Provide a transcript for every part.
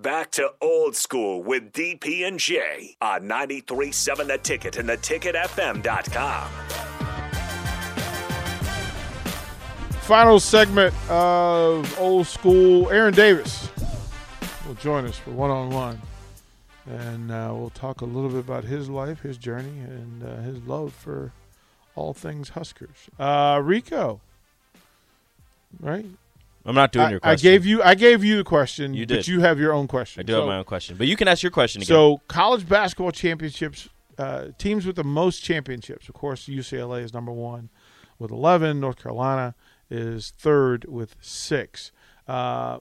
Back to old school with DP and J on 93.7 The Ticket and theticketfm.com. Final segment of old school. Aaron Davis will join us for one on one. And uh, we'll talk a little bit about his life, his journey, and uh, his love for all things Huskers. Uh, Rico, right? I'm not doing I, your I gave you I gave you the question, You but did. you have your own question. I do So- have my own question, but you can ask your question again. So, college basketball championships, uh, teams with the most championships. Of course, UCLA is number one with 11. North Carolina is third with six. Uh,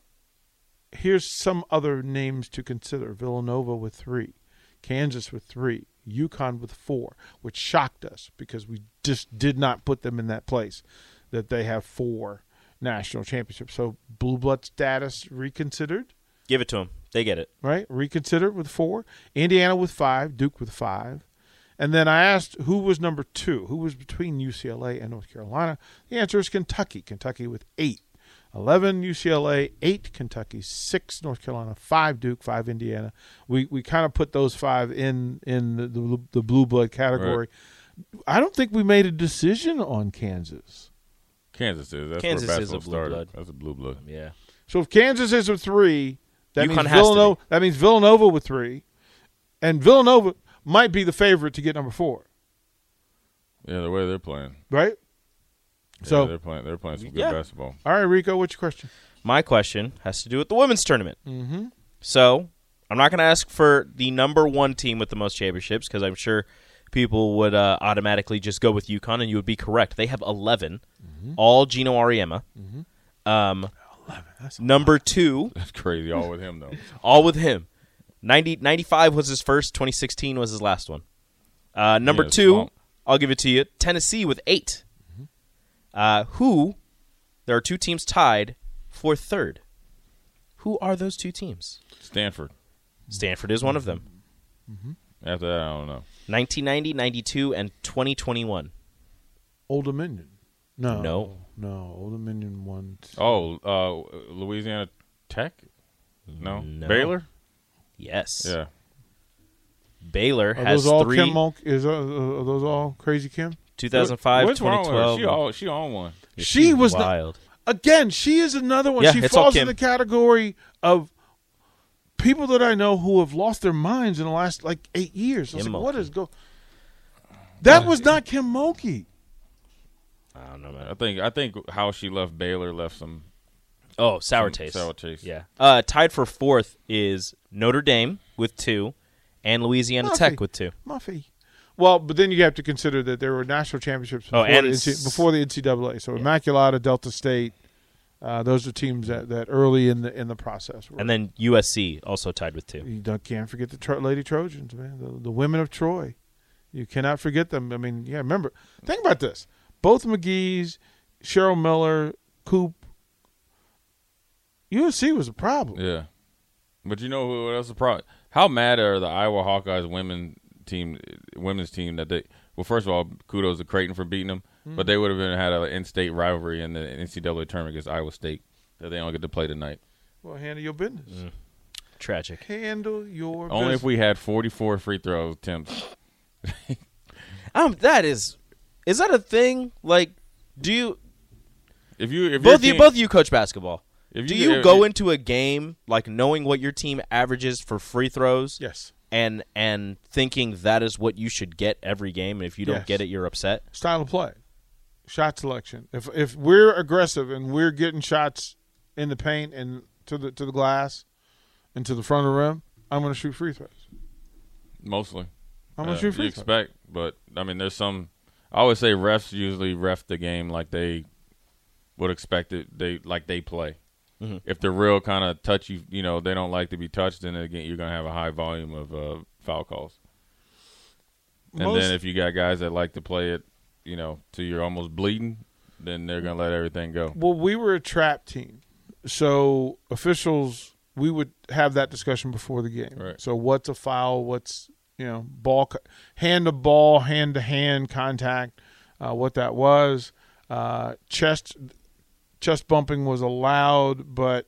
here's some other names to consider Villanova with three, Kansas with three, UConn with four, which shocked us because we just did not put them in that place that they have four national championship. So, blue blood status reconsidered give it to them. They get it. right? Reconsider with four. Indiana with five. Duke with five. And then I asked who was number two, who was between UCLA and North Carolina. The answer is Kentucky. Kentucky with eight. 11 UCLA, 8 Kentucky, 6 North Carolina, 5 Duke, 5 Indiana. We we kind of put those five in in the, the, the blue blood category. I don't think we made a decision on Kansas. Kansas is. That's Kansas where is a basketball blue started. blood. That's a blue blood. Yeah. So if Kansas is a three, that UConn means Villanova. That means Villanova with three, and Villanova might be the favorite to get number four, Yeah, the way they're playing. right? Yeah, So- they're playing. They're playing some good Yeah. basketball. All right, Rico, what's your question? My question has to do with the women's tournament. Mm-hmm. So I'm not going to ask for the number one team with the most championships because I'm sure people would uh, automatically just go with UConn, and you would be correct. They have 11, all Geno Auriemma. Um, number two, That's crazy. All with him though. all with him. 90, 95 was his first. 2016 was his last one. Uh, number Yeah, two, swamp. I'll give it to you. Tennessee with 8 Uh, who? There are two teams tied for third. Who are those two teams? Stanford. Stanford is one of them. After that, I don't know. 1990, 92, and 2021. Old Dominion. No, No. no. Old Dominion won. t- Oh, uh, Louisiana Tech. No. No. Baylor. Yes. Yeah. Baylor Are has those all three. Kim? Monk? Is uh, are those all Crazy Kim? 2005, What's wrong with her? 2012. She all she on one. she was not, wild. again. She is another one. Yeah, she falls in the category of people that I know who have lost their minds in the last like eight years. I was Kim like, what Mulkey. is go? That was not Kim Mulkey. I don't know, man. I man. think I think how she left Baylor left some Oh, sour some taste. Sour taste. Yeah. Uh, tied for fourth is Notre Dame with two, and Louisiana Muffy. Tech with two. Muffy. Well, but then you have to consider that there were national championships Oh, before, and the, NC, before the NCAA. So Immaculata, Delta State, uh, those are teams that, that early in the in the process. Were. And then USC also tied with two. you don't, can't forget the Tro- Lady Trojans, man, the, the women of Troy. You cannot forget them. I mean, yeah, remember. Think about this: both McGee's, Cheryl Miller, Coop. USC was a problem. Yeah. But you know who- what else is the problem? How mad are the Iowa Hawkeyes women team, women's team that they? Well, first of all, kudos to Creighton for beating them, but they would have been had an in-state rivalry in the NCAA tournament against Iowa State that they don't get to play tonight. Well, handle your business. Tragic. Handle your Only business. if we had 44 free throw attempts. Um, that is, is that a thing? Like, do you If you if both your you both of you coach basketball? if Do you if- go into a game like knowing what your team averages for free throws? yes. and and thinking that is what you should get every game, and if you don't Yes. get it, you're upset. style of play, shot selection. If if we're aggressive and we're getting shots in the paint and to the to the glass and to the front of the rim, I'm going to shoot free throws. mostly. I'm going Uh, to shoot you free throws. expect, but I mean, there's some. I always say refs usually ref the game like they would expect it. They like they play. Mhm. If they're real kind of touchy, you know, they don't like to be touched. Then again, you're gonna have a high volume of uh, foul calls. And Most- then if you got guys that like to play it, you know, till you're almost bleeding, then they're gonna let everything go. Well, we were a trap team, so officials we would have that discussion before the game. Right. So what's a foul? What's you know ball hand to ball, hand to hand contact? Uh, what that was? Uh, chest chest bumping was allowed, but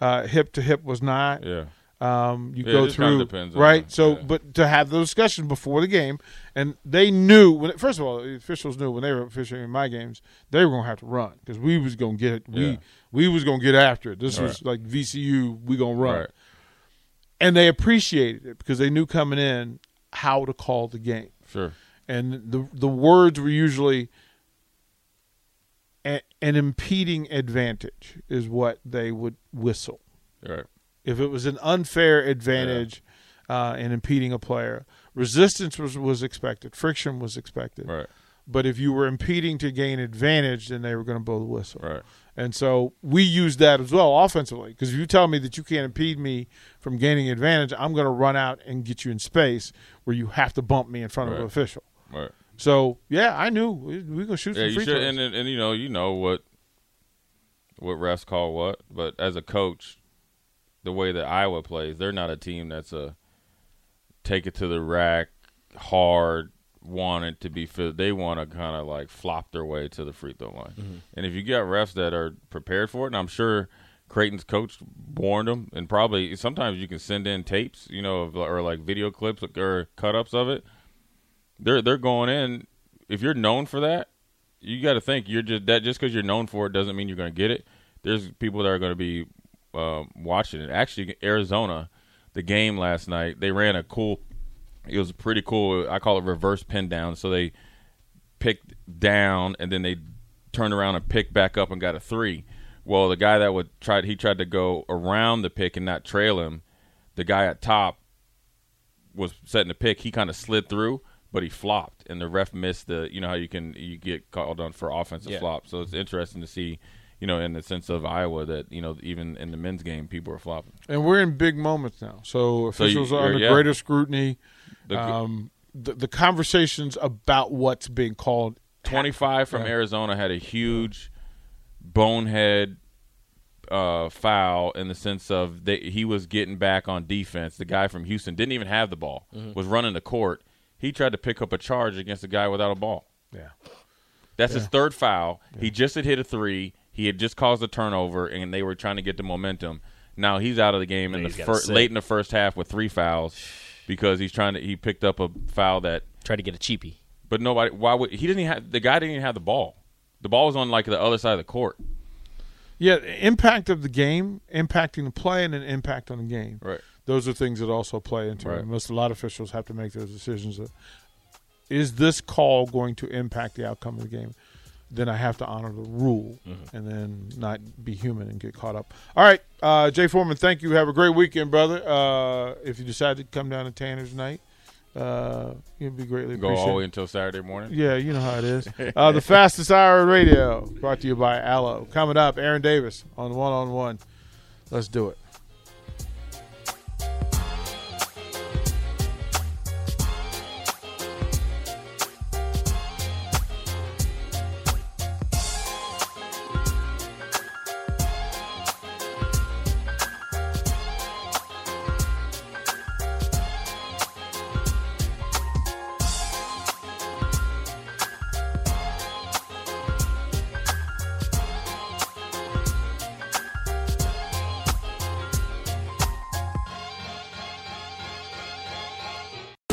uh, hip to hip was not. Yeah, Um, you Yeah, go it just kinda through depends on right. the- so, yeah. but to have those discussions before the game, and they knew when. First of all, the officials knew when they were officiating my games, they were going to have to run because we was going to get. We Yeah. we was going to get after it. This was Right. like VCU. We going to run, Right. And they appreciated it because they knew coming in how to call the game Sure. and the the words were usually a, an impeding advantage is what they would whistle. Right. If it was an unfair advantage uh, in impeding a player, resistance was was expected, friction was expected. Right. But if you were impeding to gain advantage, then they were going to blow the whistle. Right. And so we use that as well offensively. Because if you tell me that you can't impede me from gaining advantage, I'm going to run out and get you in space where you have to bump me in front of Right. an official. Right. So yeah, I knew we we gonna shoot Yeah, some free throws. and, and and you know, you know what what refs call what, but as a coach, the way that Iowa plays, they're not a team that's a take it to the rack hard, want it to be filled. They want to kind of like flop their way to the free throw line. And if you got refs that are prepared for it, and I'm sure Creighton's coach warned them, and probably sometimes you can send in tapes, you know, of, or like video clips or cut ups of it. They're they're going in. If you're known for that, you got to think you're just that just because you're known for it doesn't mean you're going to get it. There's people that are going to be um, watching it. Actually, Arizona, the game last night, they ran a cool. It was pretty cool. I call it reverse pin down. So they picked down and then they turned around and picked back up and got a three. Well, the guy that would try, he tried to go around the pick and not trail him. The guy at top was setting the pick. He kind of slid through, but he flopped, and the ref missed the. You know how you can you get called on for offensive Yeah. flop. So it's interesting to see, you know, in the sense of Iowa that you know even in the men's game people are flopping. and we're in big moments now. So So officials are you're- under yeah. greater scrutiny. The, Um, the, the conversations about what's being called 25 from Yeah. Arizona had a huge bonehead uh, foul in the sense of they, he was getting back on defense. The guy from Houston didn't even have the ball, was running the court. He tried to pick up a charge against a guy without a ball. yeah. That's his third foul. He just had hit a three. He had just caused a turnover, and they were trying to get the momentum. Now he's out of the game in the he's fir- late in the first half with three fouls because he's trying to. He picked up a foul that Try to get a cheapie. but nobody. Why would he? Didn't even have the guy? Didn't even have the ball. The ball was on like the other side of the court. Yeah, impact of the game, impacting the play, and an impact on the game. Right. Those are things that also play into Right. it. Most a lot of officials have to make those decisions. That, is this call going to impact the outcome of the game? Then I have to honor the rule Mm-hmm. and then not be human and get caught up. All right, uh, Jay Foreman, thank you. Have a great weekend, brother. Uh, if you decide to come down to Tanner's night, uh, you'll be greatly Go all the way until Saturday morning. Yeah, you know how it is. Uh, the fastest hour of radio, brought to you by Allo. Coming up, Aaron Davis on one on one. Let's do it.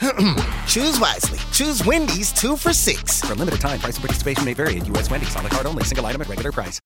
Choose wisely. Choose Wendy's two for six. For a limited time, price and participation may vary at U.S. Wendy's on the card only, single item at regular price.